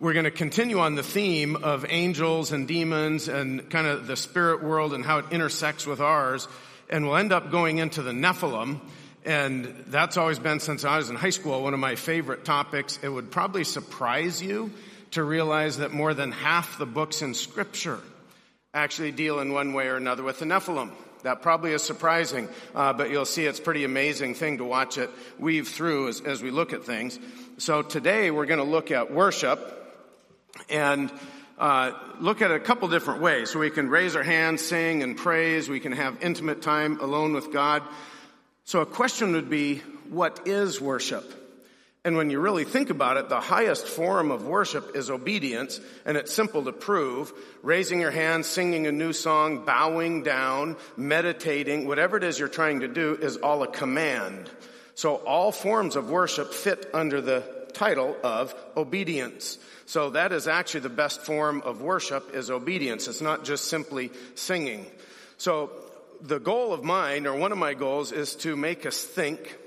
we're going to continue on the theme of angels and demons and kind of the spirit world and how it intersects with ours. And we'll end up going into the Nephilim. And that's always been since I was in high school one of my favorite topics. It would probably surprise you to realize that more than half the books in scripture actually deal in one way or another with the Nephilim. That probably is surprising, uh, but you'll see it's pretty amazing thing to watch it weave through as, as we look at things. So today we're going to look at worship and uh, look at a couple different ways. So we can raise our hands, sing and praise. We can have intimate time alone with God. So a question would be, what is worship? And when you really think about it, the highest form of worship is obedience, and it's simple to prove. Raising your hands, singing a new song, bowing down, meditating, whatever it is you're trying to do is all a command. So all forms of worship fit under the title of obedience. So that is actually the best form of worship is obedience. It's not just simply singing. So the goal of mine, or one of my goals, is to make us think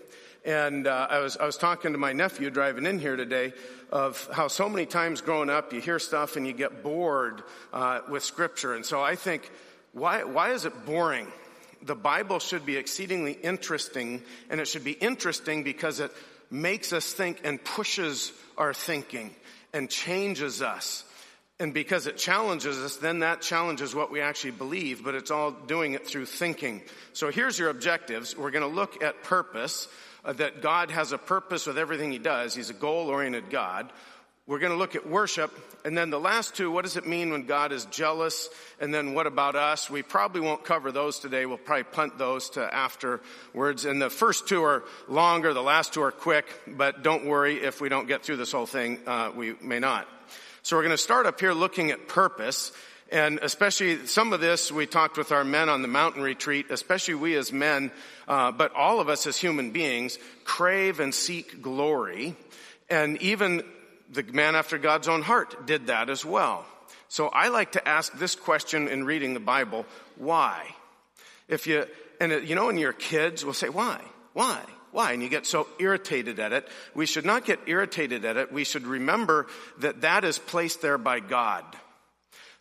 and uh, I was I was talking to my nephew driving in here today of how so many times growing up you hear stuff and you get bored uh, with Scripture, and so I think why why is it boring? The Bible should be exceedingly interesting, and it should be interesting because it makes us think and pushes our thinking and changes us. And because it challenges us, then that challenges what we actually believe, but it's all doing it through thinking. So here's your objectives. We're going to look at purpose uh, that God has a purpose with everything he does. He's a goal oriented God. We're going to look at worship. And then the last two, what does it mean when God is jealous? And then what about us? We probably won't cover those today. We'll probably punt those to afterwards. And the first two are longer. The last two are quick. But don't worry if we don't get through this whole thing. Uh, we may not. So we're going to start up here looking at purpose. And especially some of this we talked with our men on the mountain retreat, especially we as men, uh, but all of us as human beings crave and seek glory. And even the man after God's own heart did that as well. So I like to ask this question in reading the Bible, why? If you, and you know, when your kids will say, why? Why? Why? And you get so irritated at it. We should not get irritated at it. We should remember that that is placed there by God.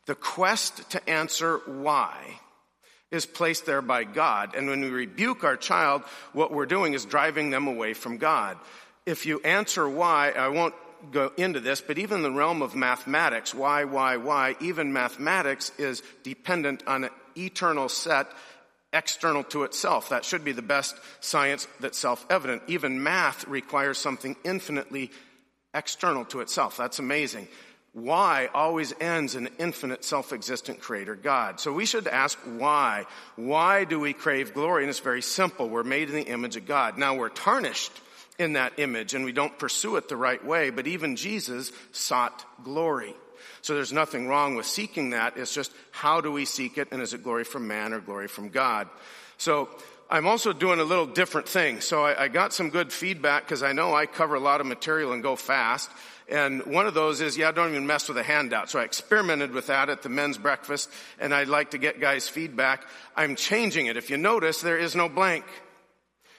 The quest to answer why is placed there by God. And when we rebuke our child, what we're doing is driving them away from God. If you answer why, I won't go into this, but even the realm of mathematics, why, why, why, even mathematics is dependent on an eternal set external to itself. That should be the best science that's self-evident. Even math requires something infinitely external to itself. That's amazing why always ends in infinite self-existent creator God. So we should ask why. Why do we crave glory? And it's very simple. We're made in the image of God. Now we're tarnished in that image and we don't pursue it the right way, but even Jesus sought glory. So there's nothing wrong with seeking that. It's just how do we seek it and is it glory from man or glory from God? So I'm also doing a little different thing. So I, I got some good feedback because I know I cover a lot of material and go fast. And one of those is, yeah, don't even mess with a handout. So I experimented with that at the men's breakfast and I'd like to get guys feedback. I'm changing it. If you notice, there is no blank.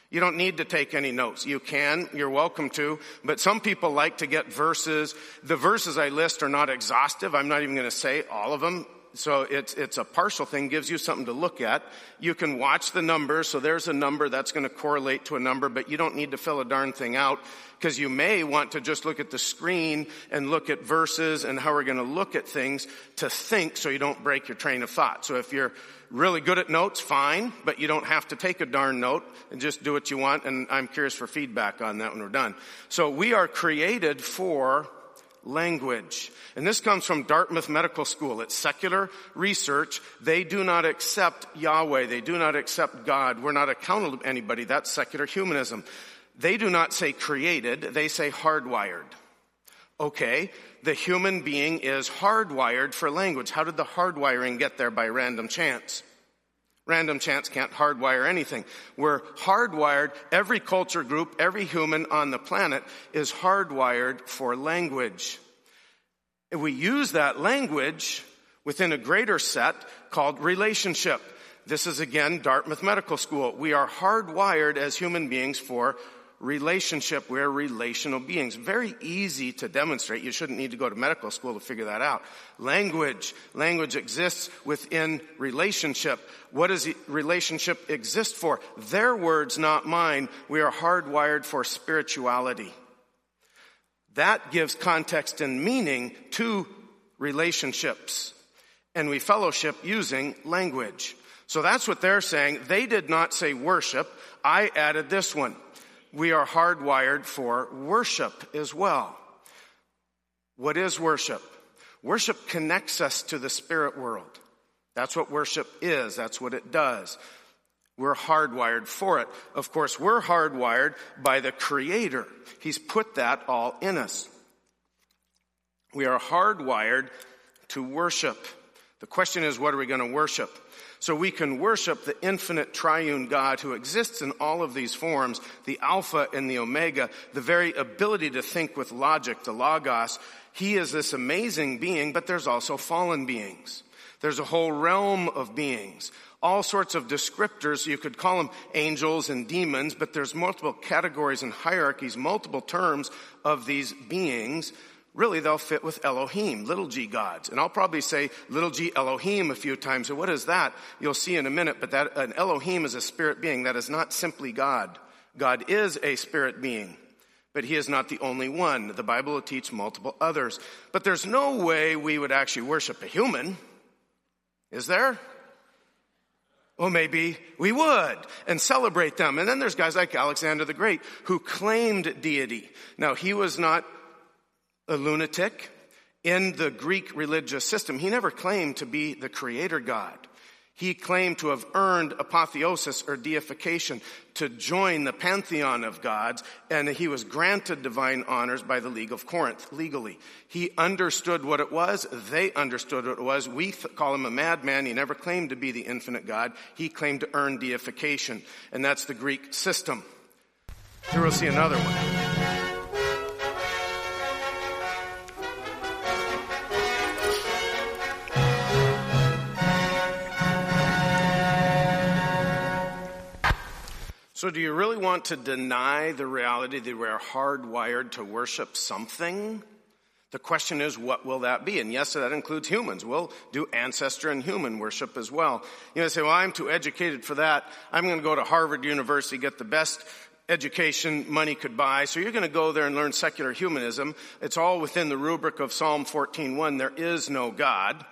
You don't need to take any notes. You can, you're welcome to, but some people like to get verses. The verses I list are not exhaustive. I'm not even going to say all of them. So it's, it's a partial thing, gives you something to look at. You can watch the numbers. So there's a number that's going to correlate to a number, but you don't need to fill a darn thing out because you may want to just look at the screen and look at verses and how we're going to look at things to think so you don't break your train of thought. So if you're really good at notes, fine, but you don't have to take a darn note and just do what you want. And I'm curious for feedback on that when we're done. So we are created for language. And this comes from Dartmouth Medical School. It's secular research. They do not accept Yahweh. They do not accept God. We're not accountable to anybody. That's secular humanism. They do not say created, they say hardwired. Okay, the human being is hardwired for language. How did the hardwiring get there by random chance? Random chance can't hardwire anything. We're hardwired, every culture group, every human on the planet is hardwired for language. If we use that language within a greater set called relationship. This is again Dartmouth Medical School. We are hardwired as human beings for relationship. We're relational beings. Very easy to demonstrate. You shouldn't need to go to medical school to figure that out. Language. Language exists within relationship. What does relationship exist for? Their words, not mine. We are hardwired for spirituality. That gives context and meaning to relationships. And we fellowship using language. So that's what they're saying. They did not say worship. I added this one we are hardwired for worship as well. What is worship? Worship connects us to the spirit world. That's what worship is. That's what it does. We're hardwired for it. Of course, we're hardwired by the Creator. He's put that all in us. We are hardwired to worship. The question is, what are we going to worship? So we can worship the infinite triune God who exists in all of these forms, the Alpha and the Omega, the very ability to think with logic, the Logos. He is this amazing being, but there's also fallen beings. There's a whole realm of beings. All sorts of descriptors. You could call them angels and demons, but there's multiple categories and hierarchies, multiple terms of these beings really they'll fit with Elohim, little g gods. And I'll probably say little g Elohim a few times. So what is that? You'll see in a minute, but that an Elohim is a spirit being. That is not simply God. God is a spirit being. But he is not the only one. The Bible will teach multiple others. But there's no way we would actually worship a human. Is there? Well, maybe we would and celebrate them. And then there's guys like Alexander the Great who claimed deity. Now, he was not a lunatic in the Greek religious system. He never claimed to be the creator God. He claimed to have earned apotheosis or deification to join the pantheon of gods, and he was granted divine honors by the League of Corinth legally. He understood what it was. They understood what it was. We th- call him a madman. He never claimed to be the infinite God. He claimed to earn deification, and that's the Greek system. Here we'll see another one. So, do you really want to deny the reality that we are hardwired to worship something? The question is, what will that be? And yes, that includes humans. We'll do ancestor and human worship as well. You know, say, well, I'm too educated for that. I'm going to go to Harvard University, get the best education money could buy. So you're going to go there and learn secular humanism. It's all within the rubric of Psalm 14:1. There is no God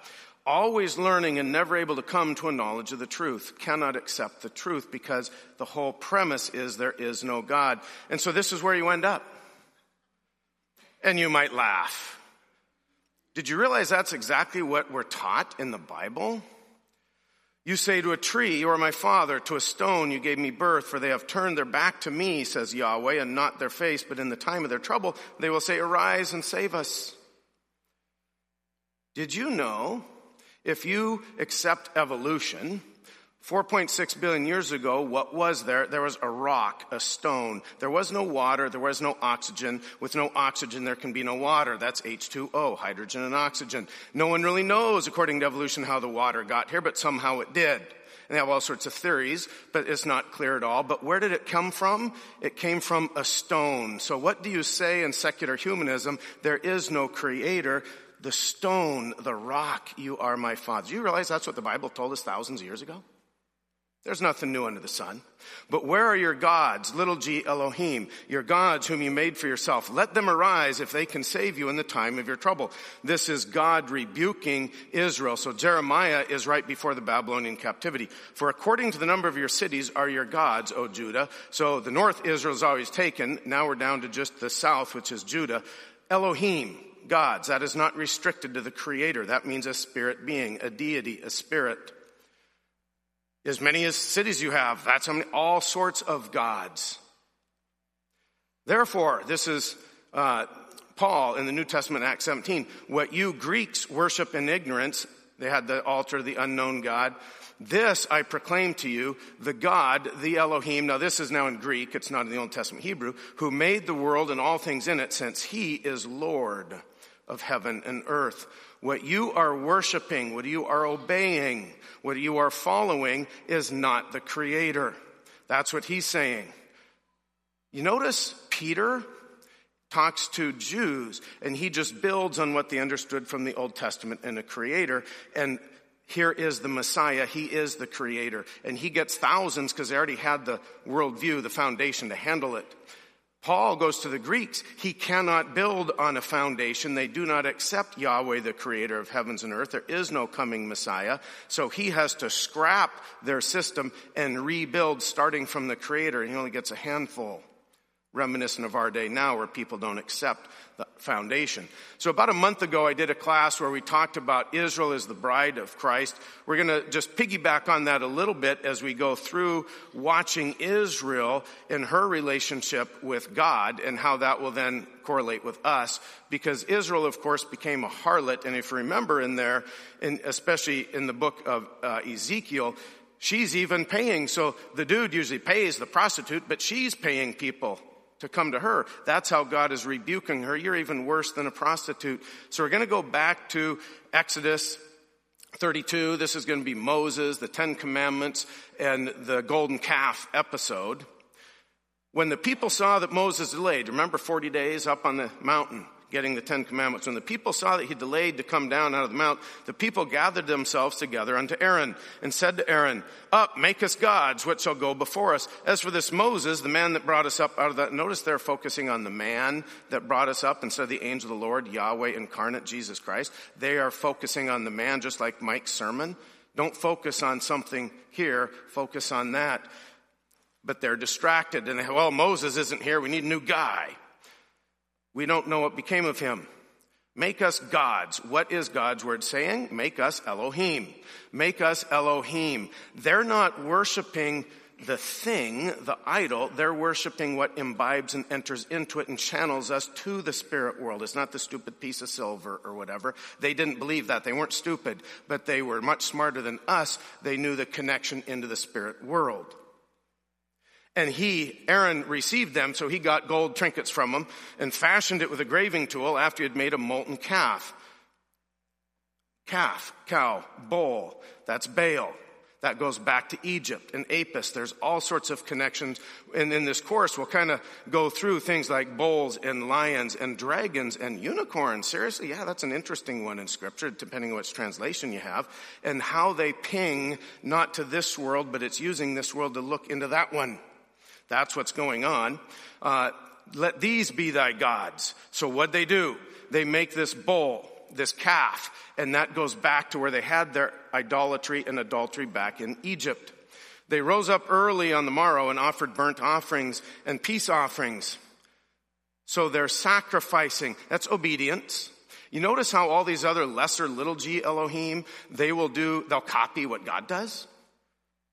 always learning and never able to come to a knowledge of the truth, cannot accept the truth because the whole premise is there is no God. And so this is where you end up. And you might laugh. Did you realize that's exactly what we're taught in the Bible? You say to a tree, You are my father, to a stone, you gave me birth, for they have turned their back to me, says Yahweh, and not their face, but in the time of their trouble, they will say, Arise and save us. Did you know if you accept evolution, 4.6 billion years ago, what was there? There was a rock, a stone. There was no water, there was no oxygen. With no oxygen, there can be no water. That's H2O, hydrogen and oxygen. No one really knows, according to evolution, how the water got here, but somehow it did. And they have all sorts of theories, but it's not clear at all. But where did it come from? It came from a stone. So what do you say in secular humanism? There is no creator the stone, the rock, you are my father. Do you realize that's what the Bible told us thousands of years ago? There's nothing new under the sun. But where are your gods, little g Elohim, your gods whom you made for yourself? Let them arise if they can save you in the time of your trouble. This is God rebuking Israel. So Jeremiah is right before the Babylonian captivity. For according to the number of your cities are your gods, O Judah. So the north Israel is always taken. Now we're down to just the south, which is Judah. Elohim, gods. That is not restricted to the creator. That means a spirit being, a deity, a spirit. As many as cities you have, that's how many, all sorts of gods. Therefore, this is uh, Paul in the New Testament, Acts 17. What you Greeks worship in ignorance, they had the altar, the unknown God. This I proclaim to you, the God, the Elohim. Now this is now in Greek, it's not in the Old Testament Hebrew, who made the world and all things in it, since he is Lord of heaven and earth. What you are worshiping, what you are obeying, what you are following is not the creator. That's what he's saying. You notice Peter talks to Jews and he just builds on what they understood from the Old Testament and a creator. And here is the Messiah. He is the creator. And he gets thousands because they already had the worldview, the foundation to handle it. Paul goes to the Greeks. He cannot build on a foundation. They do not accept Yahweh, the creator of heavens and earth. There is no coming Messiah. So he has to scrap their system and rebuild starting from the creator. He only gets a handful reminiscent of our day now where people don't accept the foundation. So about a month ago, I did a class where we talked about Israel as the bride of Christ. We're going to just piggyback on that a little bit as we go through watching Israel in her relationship with God and how that will then correlate with us because Israel, of course, became a harlot. And if you remember in there, in, especially in the book of uh, Ezekiel, she's even paying. So the dude usually pays the prostitute, but she's paying people to come to her. That's how God is rebuking her. You're even worse than a prostitute. So we're going to go back to Exodus 32. This is going to be Moses, the Ten Commandments, and the golden calf episode. When the people saw that Moses delayed, remember 40 days up on the mountain, getting the Ten Commandments. When the people saw that he delayed to come down out of the mount, the people gathered themselves together unto Aaron and said to Aaron, Up, make us gods, which shall go before us. As for this Moses, the man that brought us up out of that, notice they're focusing on the man that brought us up instead of the angel of the Lord, Yahweh incarnate, Jesus Christ. They are focusing on the man, just like Mike's sermon. Don't focus on something here, focus on that. But they're distracted and, they, well, Moses isn't here, we need a new guy. We don't know what became of him. Make us gods. What is God's word saying? Make us Elohim. Make us Elohim. They're not worshiping the thing, the idol. They're worshiping what imbibes and enters into it and channels us to the spirit world. It's not the stupid piece of silver or whatever. They didn't believe that. They weren't stupid, but they were much smarter than us. They knew the connection into the spirit world. And he, Aaron, received them, so he got gold trinkets from them and fashioned it with a graving tool after he had made a molten calf. Calf, cow, bull, that's Baal. That goes back to Egypt and Apis. There's all sorts of connections. And in this course, we'll kind of go through things like bulls and lions and dragons and unicorns. Seriously, yeah, that's an interesting one in scripture, depending on which translation you have. And how they ping not to this world, but it's using this world to look into that one. That's what's going on. Uh, let these be thy gods. So what they do? They make this bull, this calf, and that goes back to where they had their idolatry and adultery back in Egypt. They rose up early on the morrow and offered burnt offerings and peace offerings. So they're sacrificing. That's obedience. You notice how all these other lesser little g Elohim, they will do, they'll copy what God does.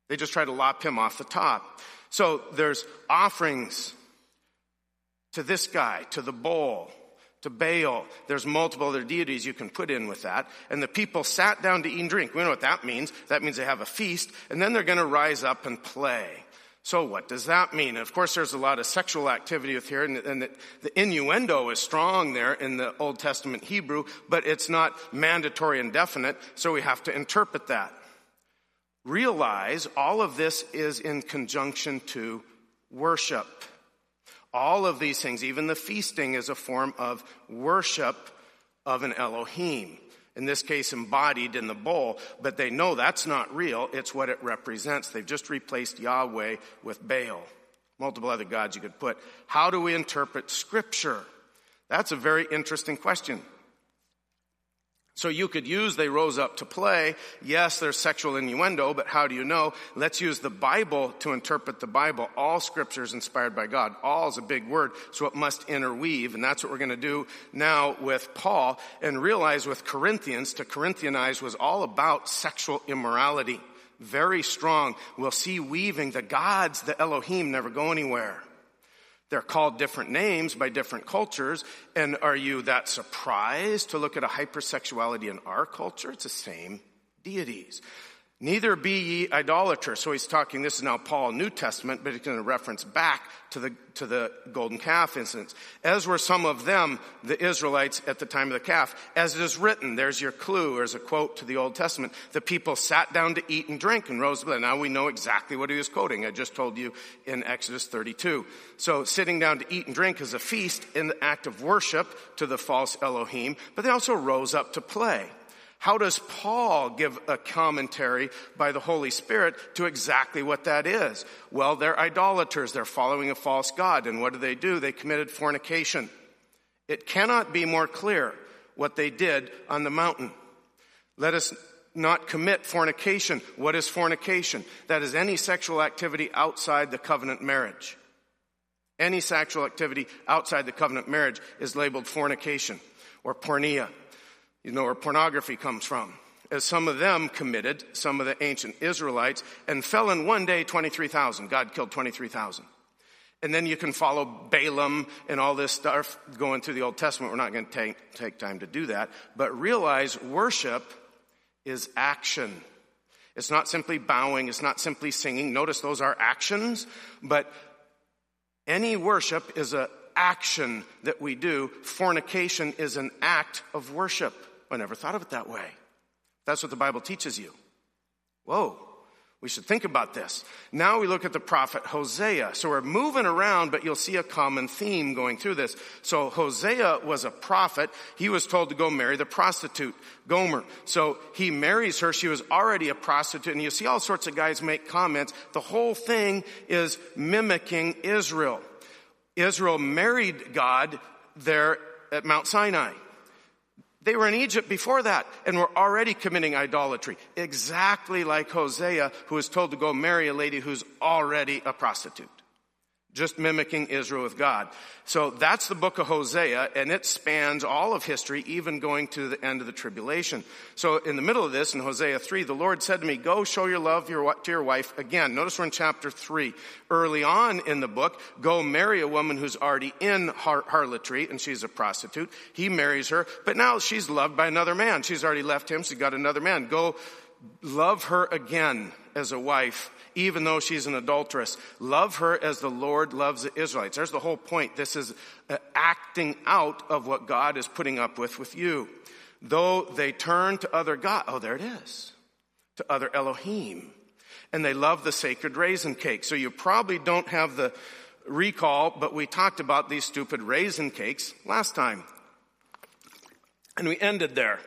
They just try to lop him off the top. So there's offerings to this guy, to the bull, to Baal. There's multiple other deities you can put in with that. And the people sat down to eat and drink. We know what that means. That means they have a feast, and then they're going to rise up and play. So what does that mean? Of course, there's a lot of sexual activity with here, and, and the, the, innuendo is strong there in the Old Testament Hebrew, but it's not mandatory and definite, so we have to interpret that. Realize all of this is in conjunction to worship. All of these things, even the feasting, is a form of worship of an Elohim. In this case, embodied in the bowl, but they know that's not real. It's what it represents. They've just replaced Yahweh with Baal. Multiple other gods you could put. How do we interpret scripture? That's a very interesting question. So you could use they rose up to play. Yes, there's sexual innuendo, but how do you know? Let's use the Bible to interpret the Bible. All scripture is inspired by God. All is a big word, so it must interweave, and that's what we're going to do now with Paul, and realize with Corinthians, to Corinthianize was all about sexual immorality. Very strong. We'll see weaving. The gods, the Elohim, never go anywhere. They're called different names by different cultures. And are you that surprised to look at a hypersexuality in our culture? It's the same deities. Neither be ye idolaters. So he's talking, this is now Paul, New Testament, but he's going to reference back to the, to the golden calf incidents. As were some of them, the Israelites at the time of the calf. As it is written, there's your clue, there's a quote to the Old Testament. The people sat down to eat and drink and rose. Now we know exactly what he was quoting. I just told you in Exodus 32. So sitting down to eat and drink is a feast in the act of worship to the false Elohim, but they also rose up to play. How does Paul give a commentary by the Holy Spirit to exactly what that is? Well, they're idolaters. They're following a false God. And what do they do? They committed fornication. It cannot be more clear what they did on the mountain. Let us not commit fornication. What is fornication? That is any sexual activity outside the covenant marriage. Any sexual activity outside the covenant marriage is labeled fornication or porneia. You know where pornography comes from. As some of them committed, some of the ancient Israelites, and fell in one day 23,000. God killed 23,000. And then you can follow Balaam and all this stuff going through the Old Testament. We're not going to take, take time to do that. But realize worship is action. It's not simply bowing. It's not simply singing. Notice those are actions. But any worship is an action that we do. Fornication is an act of worship. I never thought of it that way. That's what the Bible teaches you. Whoa. We should think about this. Now we look at the prophet Hosea. So we're moving around, but you'll see a common theme going through this. So Hosea was a prophet. He was told to go marry the prostitute, Gomer. So he marries her. She was already a prostitute. And you see all sorts of guys make comments. The whole thing is mimicking Israel. Israel married God there at Mount Sinai. They were in Egypt before that and were already committing idolatry. Exactly like Hosea, who was told to go marry a lady who's already a prostitute just mimicking Israel with God. So that's the book of Hosea, and it spans all of history, even going to the end of the tribulation. So in the middle of this, in Hosea 3, the Lord said to me, go show your love to your wife again. Notice we're in chapter 3. Early on in the book, go marry a woman who's already in har- harlotry, and she's a prostitute. He marries her, but now she's loved by another man. She's already left him, she's got another man. Go love her again as a wife even though she's an adulteress. Love her as the Lord loves the Israelites. There's the whole point. This is uh, acting out of what God is putting up with with you. Though they turn to other God, oh, there it is, to other Elohim. And they love the sacred raisin cake. So you probably don't have the recall, but we talked about these stupid raisin cakes last time. And we ended there.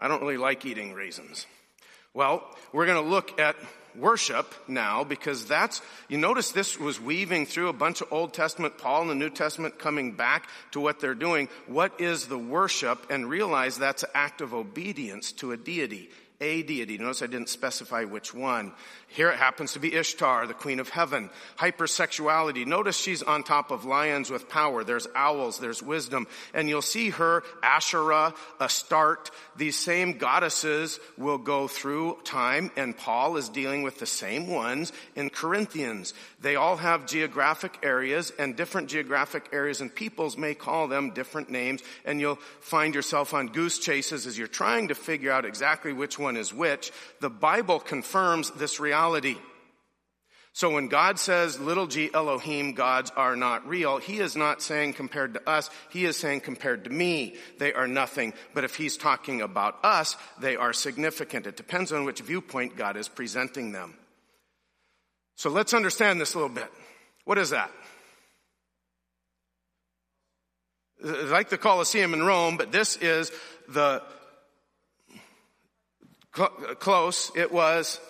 I don't really like eating raisins. Well, we're going to look at worship now because that's, you notice this was weaving through a bunch of Old Testament, Paul and the New Testament coming back to what they're doing. What is the worship? And realize that's an act of obedience to a deity a deity. Notice I didn't specify which one. Here it happens to be Ishtar, the queen of heaven. Hypersexuality. Notice she's on top of lions with power. There's owls, there's wisdom. And you'll see her, Asherah, Astarte. These same goddesses will go through time, and Paul is dealing with the same ones in Corinthians. They all have geographic areas, and different geographic areas and peoples may call them different names, and you'll find yourself on goose chases as you're trying to figure out exactly which one one is which, the Bible confirms this reality. So when God says little g Elohim gods are not real, he is not saying compared to us, he is saying compared to me, they are nothing. But if he's talking about us, they are significant. It depends on which viewpoint God is presenting them. So let's understand this a little bit. What is that? Like the Colosseum in Rome, but this is the close. It was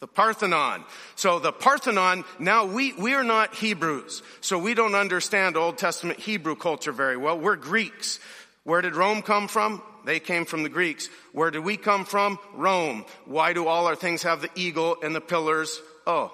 the Parthenon. So the Parthenon, now we, we are not Hebrews. So we don't understand Old Testament Hebrew culture very well. We're Greeks. Where did Rome come from? They came from the Greeks. Where did we come from? Rome. Why do all our things have the eagle and the pillars? Oh,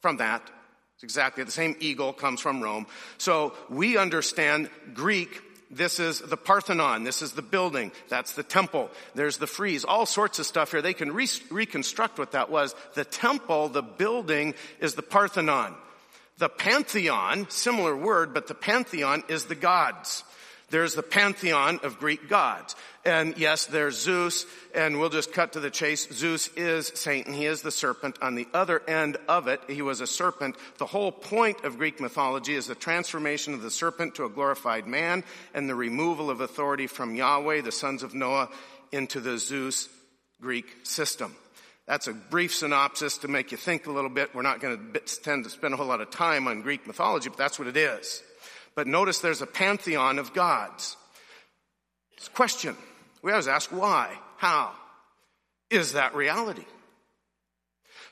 from that. It's exactly the same eagle comes from Rome. So we understand Greek this is the Parthenon. This is the building. That's the temple. There's the frieze. All sorts of stuff here. They can re- reconstruct what that was. The temple, the building, is the Parthenon. The pantheon, similar word, but the pantheon is the gods. There's the pantheon of Greek gods. And yes, there's Zeus, and we'll just cut to the chase. Zeus is Satan. He is the serpent. On the other end of it, he was a serpent. The whole point of Greek mythology is the transformation of the serpent to a glorified man and the removal of authority from Yahweh, the sons of Noah, into the Zeus Greek system. That's a brief synopsis to make you think a little bit. We're not going to tend to spend a whole lot of time on Greek mythology, but that's what it is. But notice there's a pantheon of gods. It's a question. We always ask why? How? Is that reality?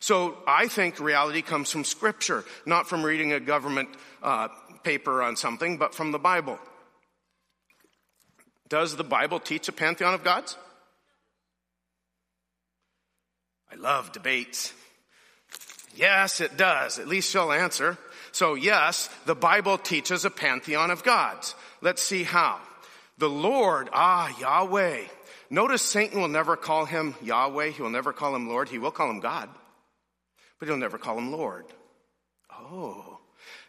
So I think reality comes from scripture, not from reading a government uh, paper on something, but from the Bible. Does the Bible teach a pantheon of gods? I love debates. Yes, it does. At least she'll answer. So yes, the Bible teaches a pantheon of gods. Let's see how. The Lord, ah, Yahweh. Notice Satan will never call him Yahweh. He will never call him Lord. He will call him God, but he'll never call him Lord. Oh.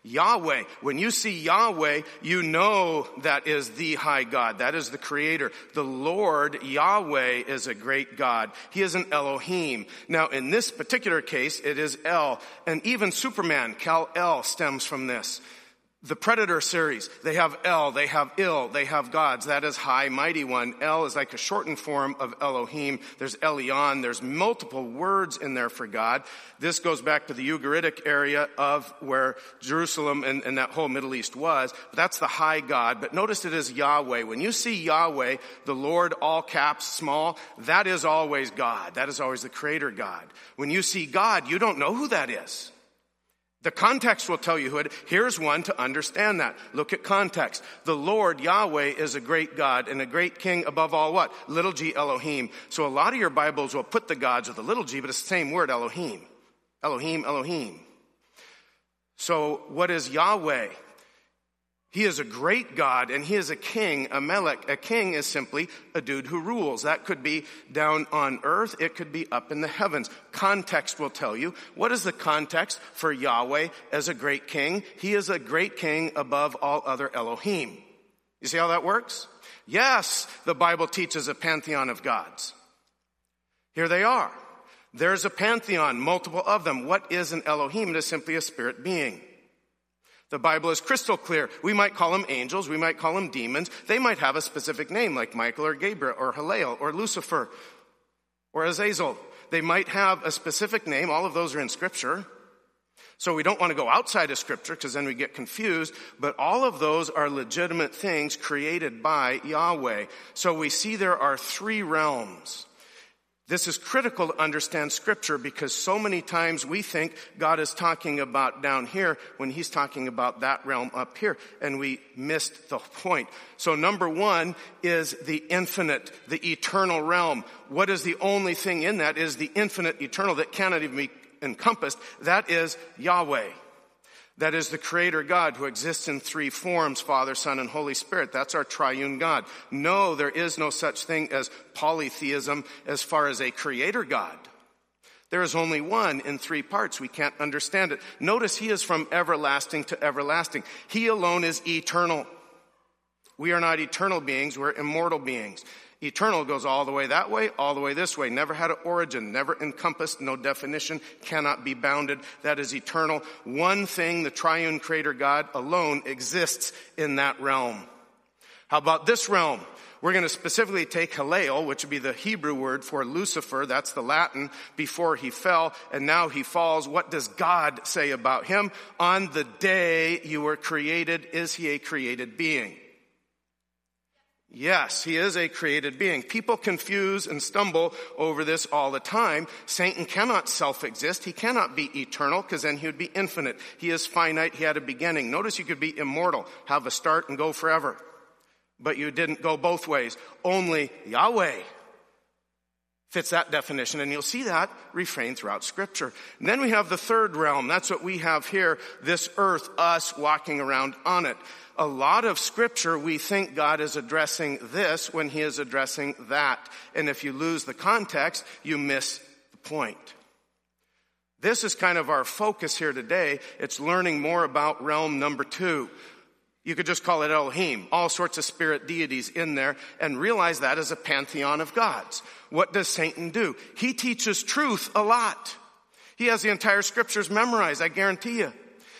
Yahweh. When you see Yahweh, you know that is the high God. That is the creator. The Lord, Yahweh, is a great God. He is an Elohim. Now, in this particular case, it is El. And even Superman, Kal-El, stems from this. The Predator series, they have El, they have Il, they have gods. That is High, Mighty One. El is like a shortened form of Elohim. There's Elyon. There's multiple words in there for God. This goes back to the Ugaritic area of where Jerusalem and, and that whole Middle East was. But that's the High God. But notice it is Yahweh. When you see Yahweh, the Lord, all caps, small, that is always God. That is always the Creator God. When you see God, you don't know who that is. The context will tell you who it. Here's one to understand that. Look at context. The Lord Yahweh is a great God and a great king above all what? Little g Elohim. So a lot of your Bibles will put the gods with a little g, but it's the same word, Elohim. Elohim, Elohim. So what is Yahweh? He is a great God and he is a king, a melech. A king is simply a dude who rules. That could be down on earth. It could be up in the heavens. Context will tell you. What is the context for Yahweh as a great king? He is a great king above all other Elohim. You see how that works? Yes, the Bible teaches a pantheon of gods. Here they are. There's a pantheon, multiple of them. What is an Elohim? It is simply a spirit being. The Bible is crystal clear. We might call them angels. We might call them demons. They might have a specific name like Michael or Gabriel or Hallel or Lucifer or Azazel. They might have a specific name. All of those are in scripture. So we don't want to go outside of scripture because then we get confused, but all of those are legitimate things created by Yahweh. So we see there are three realms. This is critical to understand scripture because so many times we think God is talking about down here when he's talking about that realm up here and we missed the point. So number one is the infinite, the eternal realm. What is the only thing in that is the infinite eternal that cannot even be encompassed. That is Yahweh. That is the creator God who exists in three forms, Father, Son, and Holy Spirit. That's our triune God. No, there is no such thing as polytheism as far as a creator God. There is only one in three parts. We can't understand it. Notice he is from everlasting to everlasting. He alone is eternal. We are not eternal beings, we're immortal beings. Eternal goes all the way that way, all the way this way. Never had an origin, never encompassed, no definition, cannot be bounded. That is eternal. One thing, the triune creator God alone exists in that realm. How about this realm? We're going to specifically take Hallel, which would be the Hebrew word for Lucifer. That's the Latin before he fell and now he falls. What does God say about him? On the day you were created, is he a created being? Yes, he is a created being. People confuse and stumble over this all the time. Satan cannot self-exist. He cannot be eternal because then he would be infinite. He is finite. He had a beginning. Notice you could be immortal, have a start and go forever. But you didn't go both ways. Only Yahweh fits that definition and you'll see that refrain throughout scripture. And then we have the third realm. That's what we have here. This earth, us walking around on it a lot of scripture, we think God is addressing this when he is addressing that. And if you lose the context, you miss the point. This is kind of our focus here today. It's learning more about realm number two. You could just call it Elohim, all sorts of spirit deities in there, and realize that as a pantheon of gods. What does Satan do? He teaches truth a lot. He has the entire scriptures memorized, I guarantee you.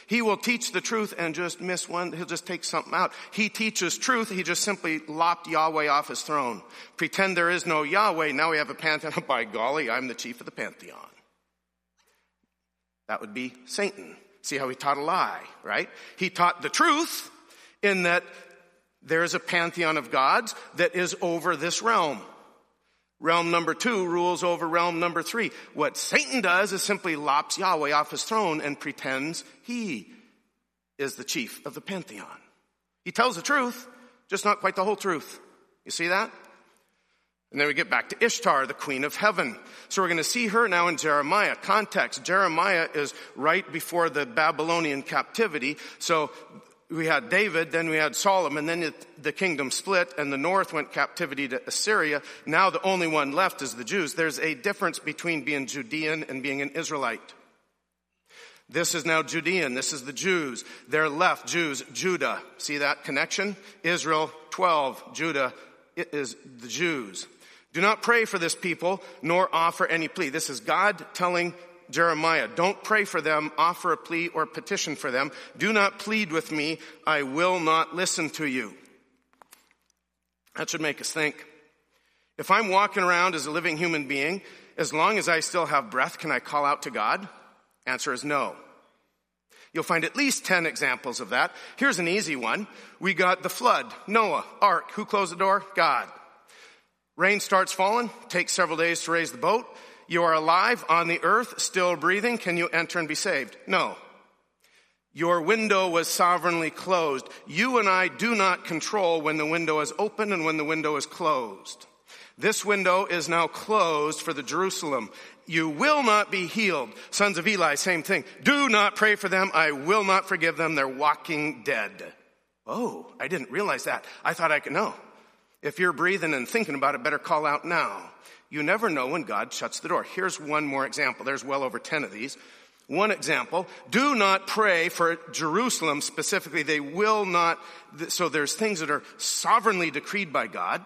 He will teach the truth and just miss one. He'll just take something out. He teaches truth. He just simply lopped Yahweh off his throne. Pretend there is no Yahweh. Now we have a pantheon. By golly, I'm the chief of the pantheon. That would be Satan. See how he taught a lie, right? He taught the truth in that there is a pantheon of gods that is over this realm. Realm number two rules over realm number three. What Satan does is simply lops Yahweh off his throne and pretends he is the chief of the pantheon. He tells the truth, just not quite the whole truth. You see that? And then we get back to Ishtar, the queen of heaven. So we're going to see her now in Jeremiah. Context. Jeremiah is right before the Babylonian captivity. So we had David, then we had Solomon, and then it, the kingdom split and the north went captivity to Assyria. Now the only one left is the Jews. There's a difference between being Judean and being an Israelite. This is now Judean. This is the Jews. They're left Jews, Judah. See that connection? Israel, 12. Judah is the Jews. Do not pray for this people, nor offer any plea. This is God telling Jeremiah, don't pray for them, offer a plea or petition for them. Do not plead with me. I will not listen to you. That should make us think. If I'm walking around as a living human being, as long as I still have breath, can I call out to God? Answer is no. You'll find at least 10 examples of that. Here's an easy one. We got the flood, Noah, ark. Who closed the door? God. Rain starts falling, takes several days to raise the boat. You are alive on the earth, still breathing. Can you enter and be saved? No. Your window was sovereignly closed. You and I do not control when the window is open and when the window is closed. This window is now closed for the Jerusalem. You will not be healed. Sons of Eli, same thing. Do not pray for them. I will not forgive them. They're walking dead. Oh, I didn't realize that. I thought I could know. If you're breathing and thinking about it, better call out now. You never know when God shuts the door. Here's one more example. There's well over 10 of these. One example, do not pray for Jerusalem specifically. They will not, so there's things that are sovereignly decreed by God.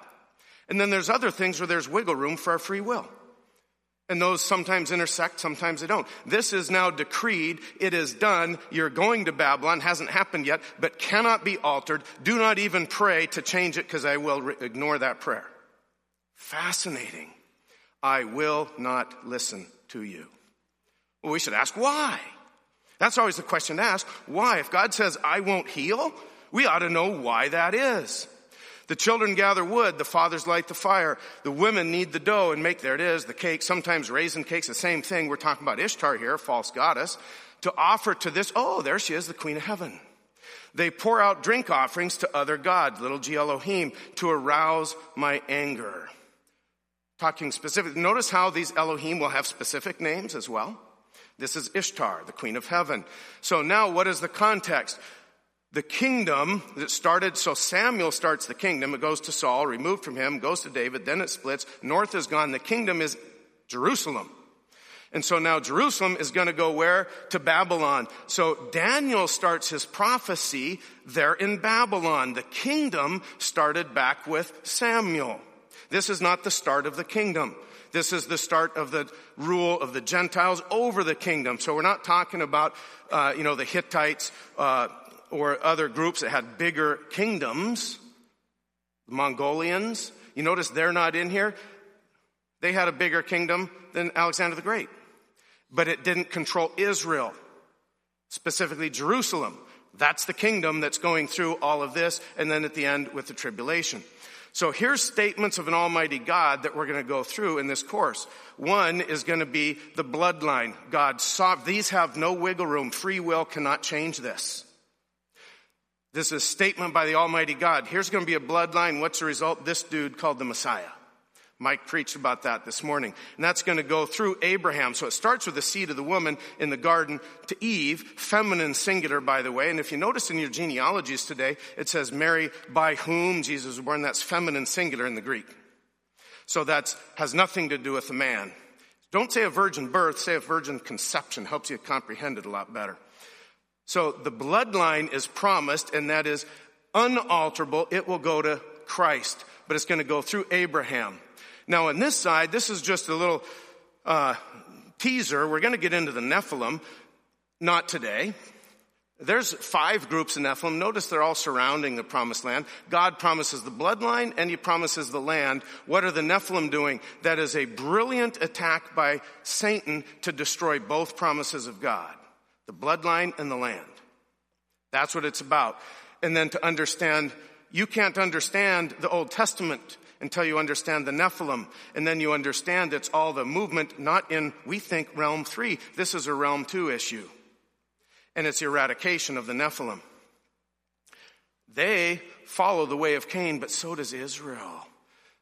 And then there's other things where there's wiggle room for our free will. And those sometimes intersect, sometimes they don't. This is now decreed. It is done. You're going to Babylon. Hasn't happened yet, but cannot be altered. Do not even pray to change it because I will re- ignore that prayer. Fascinating. I will not listen to you. Well, we should ask why. That's always the question to ask. Why? If God says, I won't heal, we ought to know why that is. The children gather wood, the fathers light the fire, the women knead the dough and make, there it is, the cake, sometimes raisin cakes, the same thing. We're talking about Ishtar here, false goddess, to offer to this, oh, there she is, the queen of heaven. They pour out drink offerings to other gods, little g Elohim, to arouse my anger talking specifically. Notice how these Elohim will have specific names as well. This is Ishtar, the queen of heaven. So now what is the context? The kingdom that started, so Samuel starts the kingdom. It goes to Saul, removed from him, goes to David, then it splits. North is gone. The kingdom is Jerusalem. And so now Jerusalem is going to go where? To Babylon. So Daniel starts his prophecy there in Babylon. The kingdom started back with Samuel. This is not the start of the kingdom. This is the start of the rule of the Gentiles over the kingdom. So we're not talking about, uh, you know, the Hittites uh, or other groups that had bigger kingdoms. The Mongolians. You notice they're not in here. They had a bigger kingdom than Alexander the Great, but it didn't control Israel, specifically Jerusalem. That's the kingdom that's going through all of this, and then at the end with the tribulation. So here's statements of an almighty God that we're going to go through in this course. One is going to be the bloodline. God saw, these have no wiggle room. Free will cannot change this. This is a statement by the almighty God. Here's going to be a bloodline. What's the result? This dude called the Messiah. Mike preached about that this morning. And that's going to go through Abraham. So it starts with the seed of the woman in the garden to Eve, feminine singular, by the way. And if you notice in your genealogies today, it says Mary by whom Jesus was born. That's feminine singular in the Greek. So that has nothing to do with the man. Don't say a virgin birth, say a virgin conception. Helps you comprehend it a lot better. So the bloodline is promised, and that is unalterable, it will go to Christ, but it's going to go through Abraham. Now, on this side, this is just a little uh, teaser. We're going to get into the Nephilim, not today. There's five groups in Nephilim. Notice they're all surrounding the promised land. God promises the bloodline and he promises the land. What are the Nephilim doing? That is a brilliant attack by Satan to destroy both promises of God. The bloodline and the land. That's what it's about. And then to understand, you can't understand the Old Testament until you understand the Nephilim. And then you understand it's all the movement, not in, we think, realm three. This is a realm two issue and its eradication of the Nephilim. They follow the way of Cain, but so does Israel.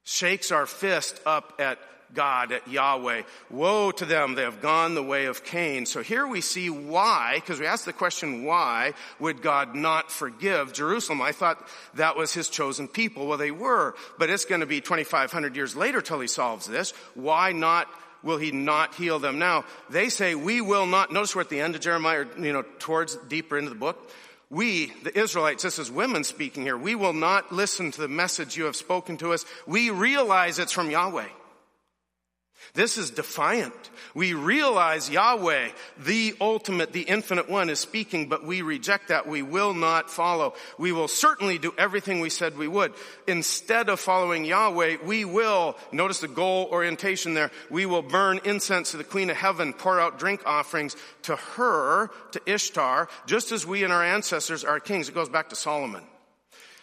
Shakes our fist up at God, at Yahweh. Woe to them, they have gone the way of Cain. So here we see why, because we asked the question, why would God not forgive Jerusalem? I thought that was his chosen people. Well, they were, but it's going to be 2,500 years later till he solves this. Why not will he not heal them now? They say, we will not. Notice we're at the end of Jeremiah, you know, towards deeper into the book. We, the Israelites, this is women speaking here, we will not listen to the message you have spoken to us. We realize it's from Yahweh. This is defiant. We realize Yahweh, the ultimate, the infinite one is speaking, but we reject that. We will not follow. We will certainly do everything we said we would. Instead of following Yahweh, we will, notice the goal orientation there, we will burn incense to the Queen of Heaven, pour out drink offerings to her, to Ishtar, just as we and our ancestors are kings. It goes back to Solomon.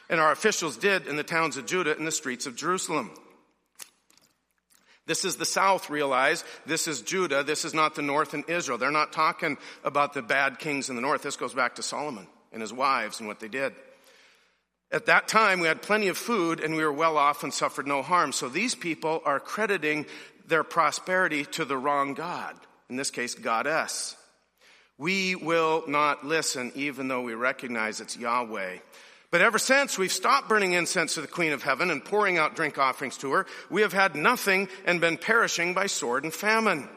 And our officials did in the towns of Judah and the streets of Jerusalem. This is the south, realize. This is Judah. This is not the north and Israel. They're not talking about the bad kings in the north. This goes back to Solomon and his wives and what they did. At that time, we had plenty of food and we were well off and suffered no harm. So these people are crediting their prosperity to the wrong God. In this case, goddess. We will not listen even though we recognize it's Yahweh. But ever since we've stopped burning incense to the Queen of Heaven and pouring out drink offerings to her, we have had nothing and been perishing by sword and famine.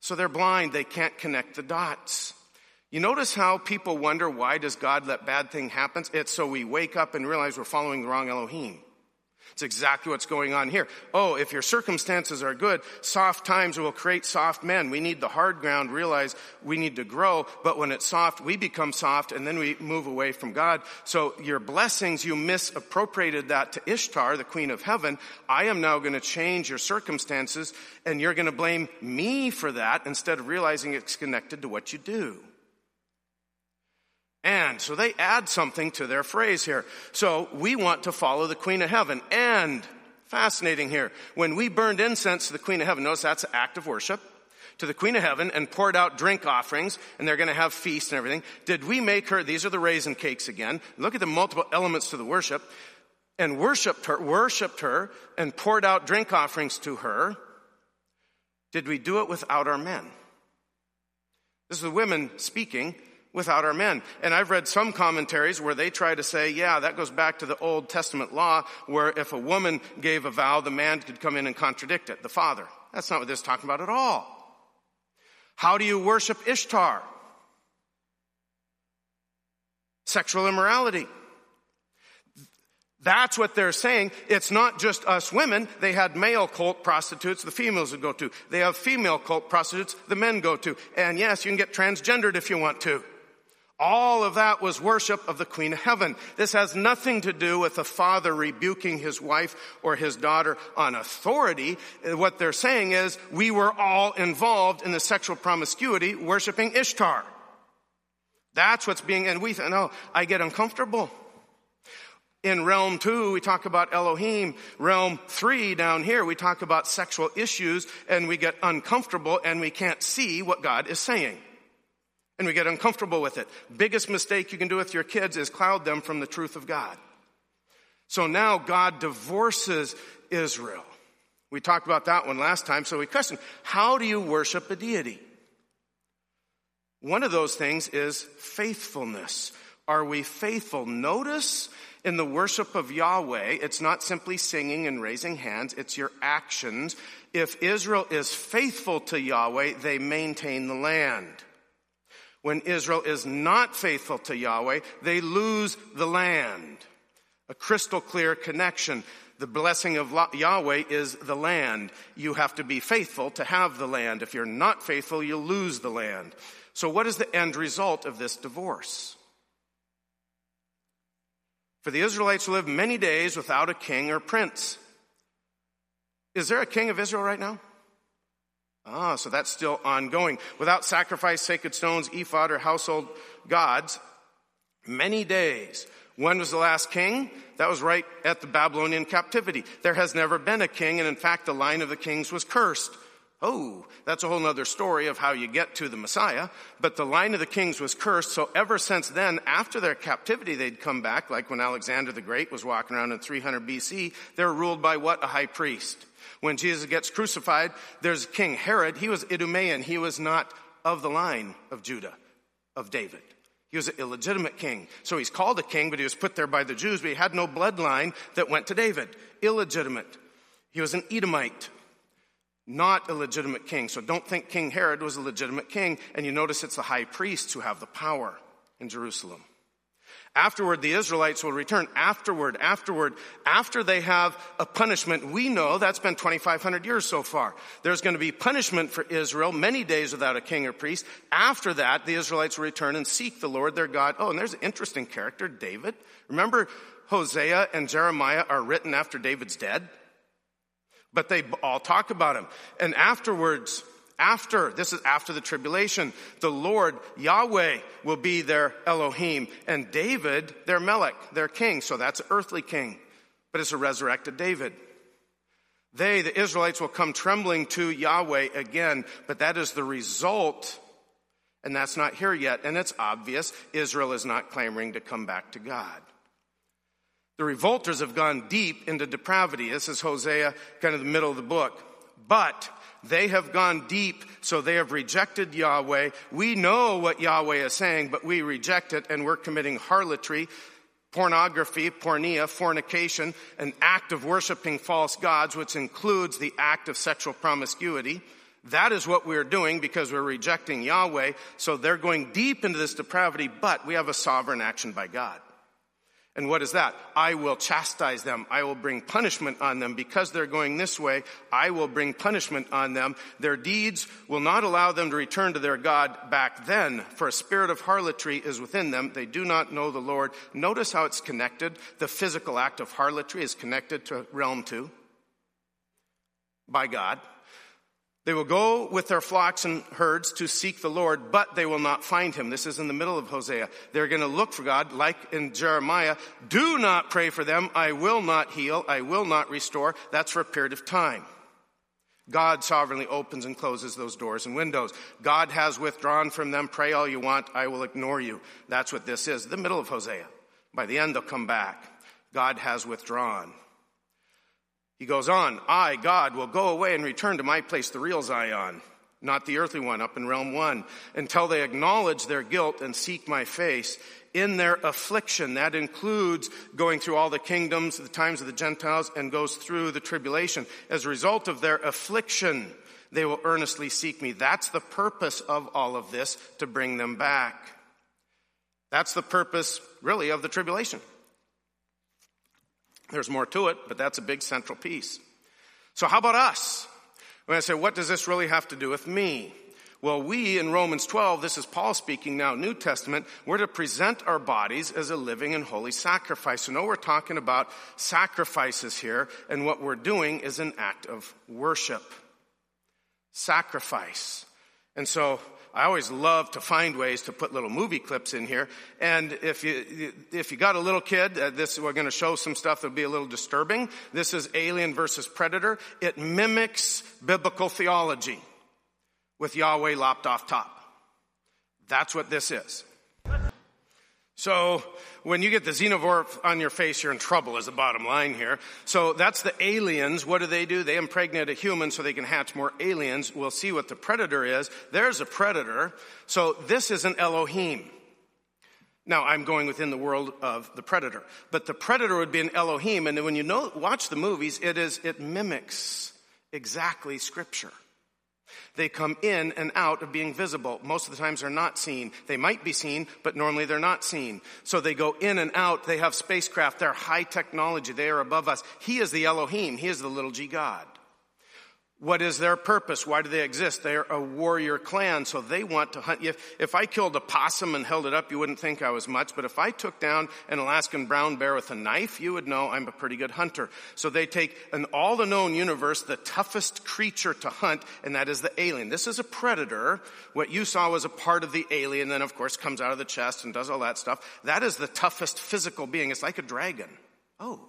So they're blind. They can't connect the dots. You notice how people wonder why does God let bad thing happen? It's so we wake up and realize we're following the wrong Elohim. It's exactly what's going on here. Oh, if your circumstances are good, soft times will create soft men. We need the hard ground, realize we need to grow, but when it's soft, we become soft and then we move away from God. So your blessings, you misappropriated that to Ishtar, the queen of heaven. I am now going to change your circumstances and you're going to blame me for that instead of realizing it's connected to what you do. And so they add something to their phrase here. So we want to follow the Queen of Heaven. And fascinating here. When we burned incense to the Queen of Heaven, notice that's an act of worship to the Queen of Heaven and poured out drink offerings and they're going to have feasts and everything. Did we make her, these are the raisin cakes again. Look at the multiple elements to the worship and worshiped her, worshiped her and poured out drink offerings to her. Did we do it without our men? This is the women speaking without our men. And I've read some commentaries where they try to say, yeah, that goes back to the Old Testament law where if a woman gave a vow, the man could come in and contradict it, the father. That's not what this is talking about at all. How do you worship Ishtar? Sexual immorality. That's what they're saying. It's not just us women. They had male cult prostitutes the females would go to. They have female cult prostitutes the men go to. And yes, you can get transgendered if you want to. All of that was worship of the Queen of Heaven. This has nothing to do with a father rebuking his wife or his daughter on authority. Uh, what they're saying is we were all involved in the sexual promiscuity worshiping Ishtar. That's what's being, and we no, oh, I get uncomfortable. In realm two, we talk about Elohim. Realm three down here, we talk about sexual issues and we get uncomfortable and we can't see what God is saying and we get uncomfortable with it. Biggest mistake you can do with your kids is cloud them from the truth of God. So now God divorces Israel. We talked about that one last time, so we questioned, how do you worship a deity? One of those things is faithfulness. Are we faithful? Notice in the worship of Yahweh, it's not simply singing and raising hands, it's your actions. If Israel is faithful to Yahweh, they maintain the land. When Israel is not faithful to Yahweh, they lose the land. A crystal clear connection. The blessing of Yahweh is the land. You have to be faithful to have the land. If you're not faithful, you'll lose the land. So what is the end result of this divorce? For the Israelites live many days without a king or prince. Is there a king of Israel right now? Ah, so that's still ongoing. Without sacrifice, sacred stones, ephod, or household gods, many days. When was the last king? That was right at the Babylonian captivity. There has never been a king, and in fact, the line of the kings was cursed. Oh, that's a whole other story of how you get to the Messiah. But the line of the kings was cursed, so ever since then, after their captivity, they'd come back, like when Alexander the Great was walking around in 300 BC. They're ruled by what? A high priest. When Jesus gets crucified, there's King Herod. He was Idumean. He was not of the line of Judah, of David. He was an illegitimate king. So he's called a king, but he was put there by the Jews, but he had no bloodline that went to David. Illegitimate. He was an Edomite, not a legitimate king. So don't think King Herod was a legitimate king. And you notice it's the high priests who have the power in Jerusalem. Afterward, the Israelites will return. Afterward, afterward, after they have a punishment. We know that's been 2,500 years so far. There's going to be punishment for Israel, many days without a king or priest. After that, the Israelites will return and seek the Lord their God. Oh, and there's an interesting character, David. Remember, Hosea and Jeremiah are written after David's dead? But they all talk about him. And afterwards, after, this is after the tribulation, the Lord, Yahweh, will be their Elohim, and David, their Melech, their king. So that's earthly king, but it's a resurrected David. They, the Israelites, will come trembling to Yahweh again, but that is the result, and that's not here yet, and it's obvious Israel is not clamoring to come back to God. The revolters have gone deep into depravity. This is Hosea, kind of the middle of the book. But they have gone deep, so they have rejected Yahweh. We know what Yahweh is saying, but we reject it and we're committing harlotry, pornography, porneia, fornication, an act of worshiping false gods, which includes the act of sexual promiscuity. That is what we're doing because we're rejecting Yahweh. So they're going deep into this depravity, but we have a sovereign action by God. And what is that? I will chastise them. I will bring punishment on them because they're going this way. I will bring punishment on them. Their deeds will not allow them to return to their God back then, for a spirit of harlotry is within them. They do not know the Lord. Notice how it's connected. The physical act of harlotry is connected to realm two by God. They will go with their flocks and herds to seek the Lord, but they will not find him. This is in the middle of Hosea. They're going to look for God, like in Jeremiah. Do not pray for them. I will not heal. I will not restore. That's for a period of time. God sovereignly opens and closes those doors and windows. God has withdrawn from them. Pray all you want. I will ignore you. That's what this is. The middle of Hosea. By the end, they'll come back. God has withdrawn. He goes on, I, God, will go away and return to my place, the real Zion, not the earthly one up in realm one, until they acknowledge their guilt and seek my face in their affliction. That includes going through all the kingdoms, the times of the Gentiles, and goes through the tribulation. As a result of their affliction, they will earnestly seek me. That's the purpose of all of this, to bring them back. That's the purpose, really, of the tribulation. There's more to it, but that's a big central piece. So how about us? When I say, what does this really have to do with me? Well, we in Romans 12, this is Paul speaking now, New Testament, we're to present our bodies as a living and holy sacrifice. So, no, we're talking about sacrifices here, and what we're doing is an act of worship. Sacrifice. And so, I always love to find ways to put little movie clips in here. And if you, if you got a little kid, uh, this, we're going to show some stuff that'll be a little disturbing. This is Alien versus Predator. It mimics biblical theology with Yahweh lopped off top. That's what this is. So when you get the xenomorph on your face, you're in trouble is the bottom line here. So that's the aliens. What do they do? They impregnate a human so they can hatch more aliens. We'll see what the predator is. There's a predator. So this is an Elohim. Now I'm going within the world of the predator, but the predator would be an Elohim. And when you know, watch the movies, it is, it mimics exactly scripture. They come in and out of being visible. Most of the times they're not seen. They might be seen, but normally they're not seen. So they go in and out. They have spacecraft. They're high technology. They are above us. He is the Elohim. He is the little g God. What is their purpose? Why do they exist? They're a warrior clan, so they want to hunt. If, if I killed a possum and held it up, you wouldn't think I was much, but if I took down an Alaskan brown bear with a knife, you would know I'm a pretty good hunter. So they take in all the known universe, the toughest creature to hunt, and that is the alien. This is a predator. What you saw was a part of the alien, then of course comes out of the chest and does all that stuff. That is the toughest physical being. It's like a dragon. Oh.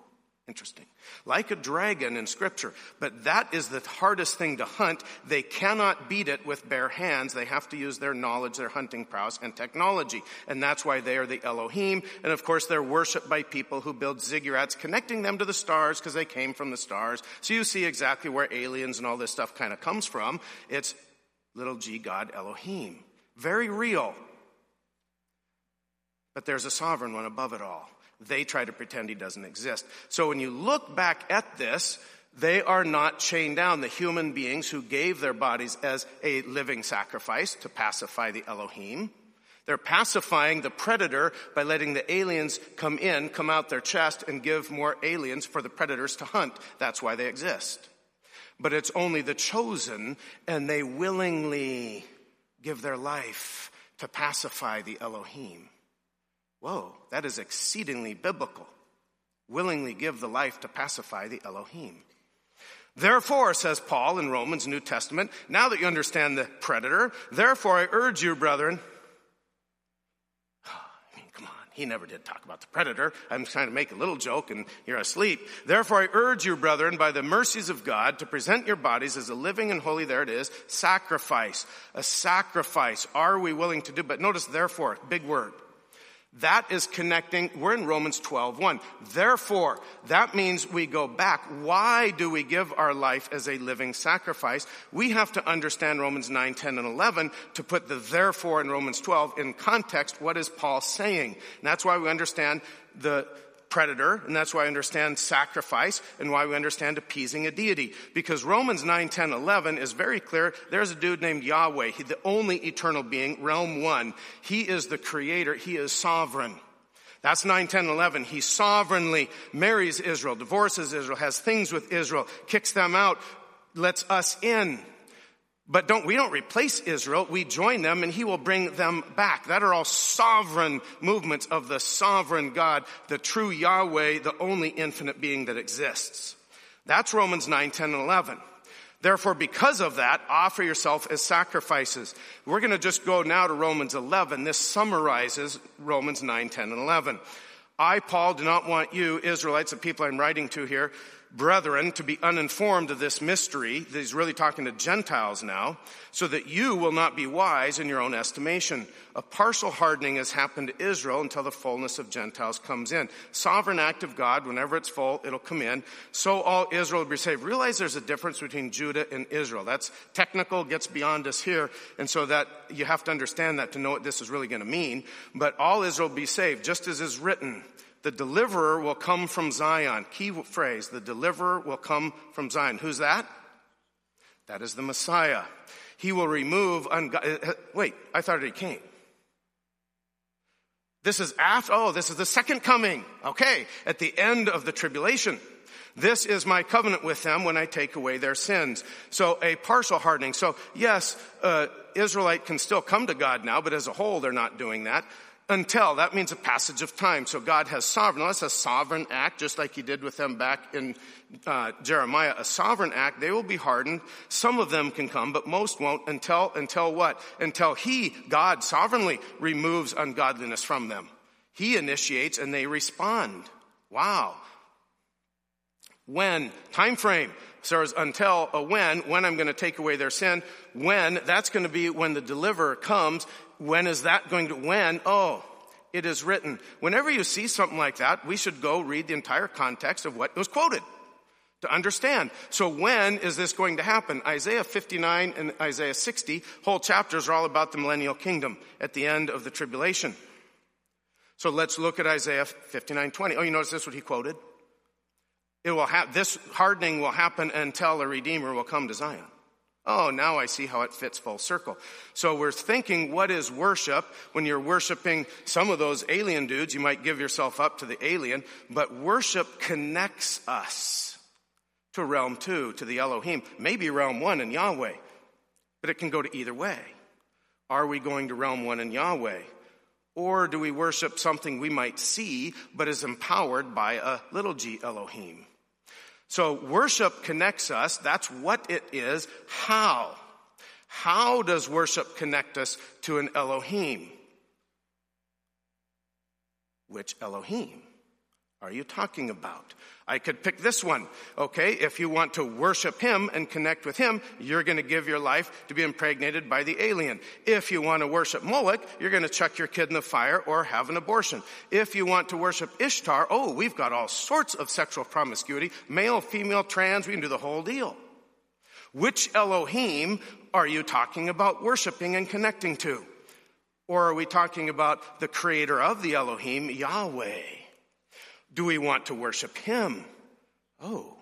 Interesting. Like a dragon in scripture. But that is the hardest thing to hunt. They cannot beat it with bare hands. They have to use their knowledge, their hunting prowess, and technology. And that's why they are the Elohim. And of course, they're worshiped by people who build ziggurats, connecting them to the stars because they came from the stars. So you see exactly where aliens and all this stuff kind of comes from. It's little g God Elohim. Very real. But there's a sovereign one above it all. They try to pretend he doesn't exist. So when you look back at this, they are not chained down. The human beings who gave their bodies as a living sacrifice to pacify the Elohim. They're pacifying the predator by letting the aliens come in, come out their chest, and give more aliens for the predators to hunt. That's why they exist. But it's only the chosen, and they willingly give their life to pacify the Elohim. Whoa, that is exceedingly biblical. Willingly give the life to pacify the Elohim. Therefore, says Paul in Romans New Testament, now that you understand the predator, therefore I urge you, brethren, I mean, come on, he never did talk about the predator. I'm trying to make a little joke and you're asleep. Therefore I urge you, brethren, by the mercies of God, to present your bodies as a living and holy, there it is, sacrifice. A sacrifice. Are we willing to do? But notice therefore, big word. That is connecting, we're in Romans 12, 1. Therefore, that means we go back. Why do we give our life as a living sacrifice? We have to understand Romans 9, 10, and 11 to put the therefore in Romans 12 in context. What is Paul saying? And that's why we understand the predator, and that's why I understand sacrifice and why we understand appeasing a deity. Because Romans 9, 10, 11 is very clear. There's a dude named Yahweh, he, the only eternal being, realm one. He is the creator. He is sovereign. That's 9, 10, 11. He sovereignly marries Israel, divorces Israel, has things with Israel, kicks them out, lets us in. But don't, we don't replace Israel. We join them and he will bring them back. That are all sovereign movements of the sovereign God, the true Yahweh, the only infinite being that exists. That's Romans 9, 10, and 11. Therefore, because of that, offer yourself as sacrifices. We're going to just go now to Romans 11. This summarizes Romans 9, 10, and 11. I, Paul, do not want you, Israelites, the people I'm writing to here, brethren to be uninformed of this mystery. He's really talking to Gentiles now, so that you will not be wise in your own estimation. A partial hardening has happened to Israel until the fullness of Gentiles comes in. Sovereign act of God, whenever it's full, it'll come in. So all Israel will be saved. Realize there's a difference between Judah and Israel. That's technical, gets beyond us here, and so that you have to understand that to know what this is really going to mean. But all Israel will be saved, just as is written. The deliverer will come from Zion. Key phrase, the deliverer will come from Zion. Who's that? That is the Messiah. He will remove ungo- uh, uh, Wait, I thought he came. This is after, oh, this is the second coming. Okay, at the end of the tribulation. This is my covenant with them when I take away their sins. So a partial hardening. So yes, uh, Israelite can still come to God now, but as a whole, they're not doing that until. That means a passage of time. So God has sovereign. That's a sovereign act, just like he did with them back in uh, Jeremiah. A sovereign act. They will be hardened. Some of them can come, but most won't until, until what? Until he, God, sovereignly removes ungodliness from them. He initiates and they respond. Wow. When? Time frame. So until a when, when I'm going to take away their sin, when, that's going to be when the deliverer comes when is that going to, when? Oh, it is written. Whenever you see something like that, we should go read the entire context of what was quoted to understand. So when is this going to happen? Isaiah 59 and Isaiah 60, whole chapters are all about the millennial kingdom at the end of the tribulation. So let's look at Isaiah 59, 20. Oh, you notice this what he quoted? It will have, this hardening will happen until a redeemer will come to Zion. Oh, now I see how it fits full circle. So we're thinking, what is worship? When you're worshiping some of those alien dudes, you might give yourself up to the alien, but worship connects us to realm two, to the Elohim, maybe realm one in Yahweh, but it can go to either way. Are we going to realm one in Yahweh? Or do we worship something we might see, but is empowered by a little g Elohim? So worship connects us. That's what it is. How? How does worship connect us to an Elohim? Which Elohim are you talking about? I could pick this one. Okay, if you want to worship him and connect with him, you're going to give your life to be impregnated by the alien. If you want to worship Moloch, you're going to chuck your kid in the fire or have an abortion. If you want to worship Ishtar, oh, we've got all sorts of sexual promiscuity, male, female, trans, we can do the whole deal. Which Elohim are you talking about worshiping and connecting to? Or are we talking about the creator of the Elohim, Yahweh? Do we want to worship Him? Oh.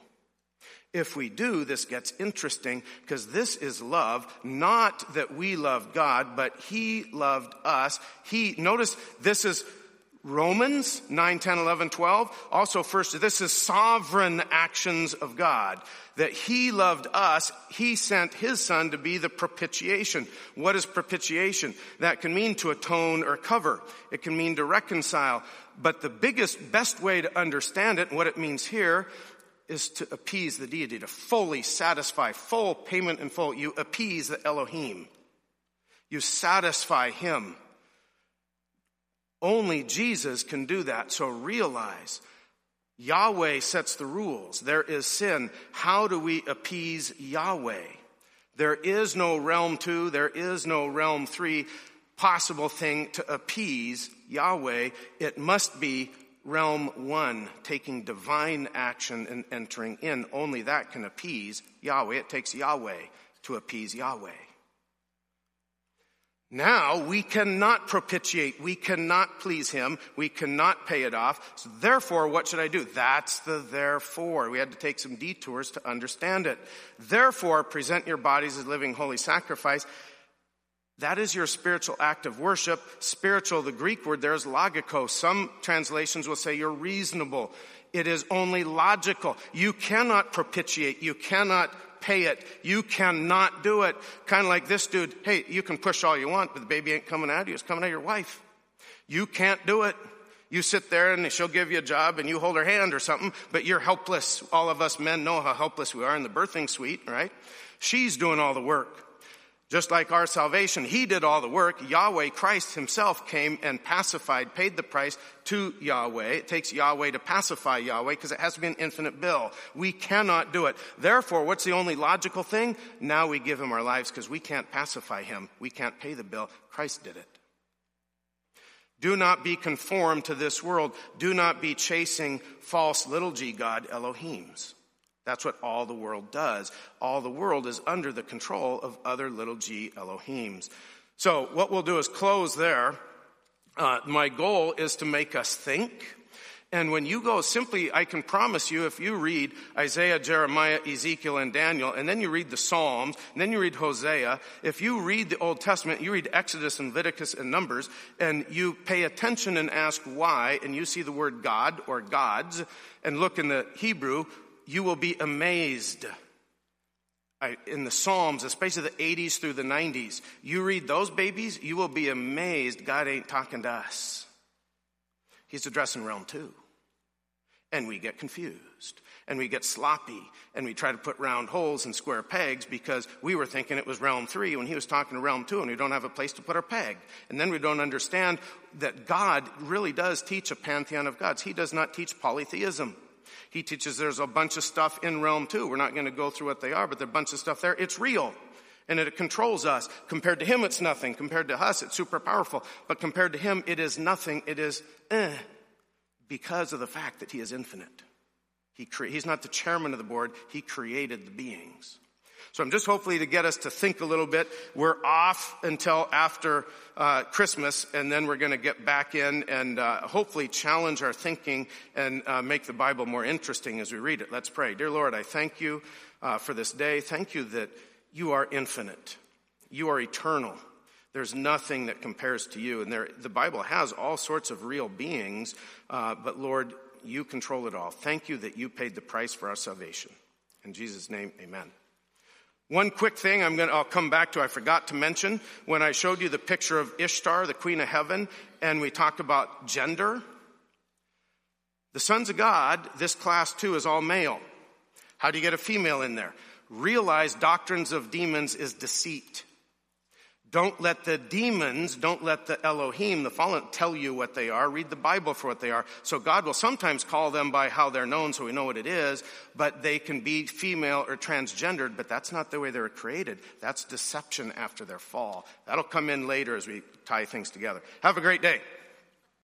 If we do, this gets interesting because this is love, not that we love God, but He loved us. He, notice this is Romans 9, 10, 11, 12. Also first, this is sovereign actions of God. That He loved us, He sent His Son to be the propitiation. What is propitiation? That can mean to atone or cover. It can mean to reconcile. But the biggest, best way to understand it and what it means here is to appease the deity, to fully satisfy, full payment in full. You appease the Elohim. You satisfy Him. Only Jesus can do that. So realize Yahweh sets the rules. There is sin. How do we appease Yahweh? There is no realm two. There is no realm three possible thing to appease Yahweh, it must be realm one, taking divine action and entering in. Only that can appease Yahweh. It takes Yahweh to appease Yahweh. Now we cannot propitiate. We cannot please him. We cannot pay it off. So therefore, what should I do? That's the therefore. We had to take some detours to understand it. Therefore, present your bodies as living holy sacrifice. That is your spiritual act of worship. Spiritual, the Greek word there is logikos. Some translations will say you're reasonable. It is only logical. You cannot propitiate. You cannot pay it. You cannot do it. Kind of like this dude. Hey, you can push all you want, but the baby ain't coming out of you. It's coming out of your wife. You can't do it. You sit there and she'll give you a job and you hold her hand or something, but you're helpless. All of us men know how helpless we are in the birthing suite, right? She's doing all the work. Just like our salvation, He did all the work. Yahweh, Christ Himself came and pacified, paid the price to Yahweh. It takes Yahweh to pacify Yahweh because it has to be an infinite bill. We cannot do it. Therefore, what's the only logical thing? Now we give Him our lives because we can't pacify Him. We can't pay the bill. Christ did it. Do not be conformed to this world. Do not be chasing false little g God Elohims. That's what all the world does. All the world is under the control of other little g Elohims. So what we'll do is close there. Uh, my goal is to make us think. And when you go simply, I can promise you, if you read Isaiah, Jeremiah, Ezekiel, and Daniel, and then you read the Psalms, and then you read Hosea, if you read the Old Testament, you read Exodus and Leviticus and Numbers, and you pay attention and ask why, and you see the word God or gods, and look in the Hebrew, you will be amazed. in the Psalms, especially the 80s through the 90s, you read those babies, you will be amazed God ain't talking to us. He's addressing realm two. And we get confused and we get sloppy and we try to put round holes in square pegs because we were thinking it was realm three when he was talking to realm two and we don't have a place to put our peg. And then we don't understand that God really does teach a pantheon of gods. He does not teach polytheism. He teaches there's a bunch of stuff in realm two. We're not going to go through what they are, but there's a bunch of stuff there. It's real. And it controls us. Compared to him, it's nothing. Compared to us, it's super powerful. But compared to him, it is nothing. It is eh, because of the fact that he is infinite. He cre- he's not the chairman of the board. He created the beings. So I'm just hopefully to get us to think a little bit. We're off until after uh, Christmas, and then we're going to get back in and uh, hopefully challenge our thinking and uh, make the Bible more interesting as we read it. Let's pray. Dear Lord, I thank you uh, for this day. Thank you that You are infinite. You are eternal. There's nothing that compares to you. And there, the Bible has all sorts of real beings, uh, but Lord, you control it all. Thank you that you paid the price for our salvation. In Jesus' name, amen. One quick thing I'm going to, I'll come back to, I forgot to mention when I showed you the picture of Ishtar, the queen of heaven, and we talked about gender. The sons of God, this class too, is all male. How do you get a female in there? Realize doctrines of demons is deceit. Don't let the demons, don't let the Elohim, the fallen, tell you what they are. Read the Bible for what they are. So God will sometimes call them by how they're known so we know what it is, but they can be female or transgendered, but that's not the way they were created. That's deception after their fall. That'll come in later as we tie things together. Have a great day.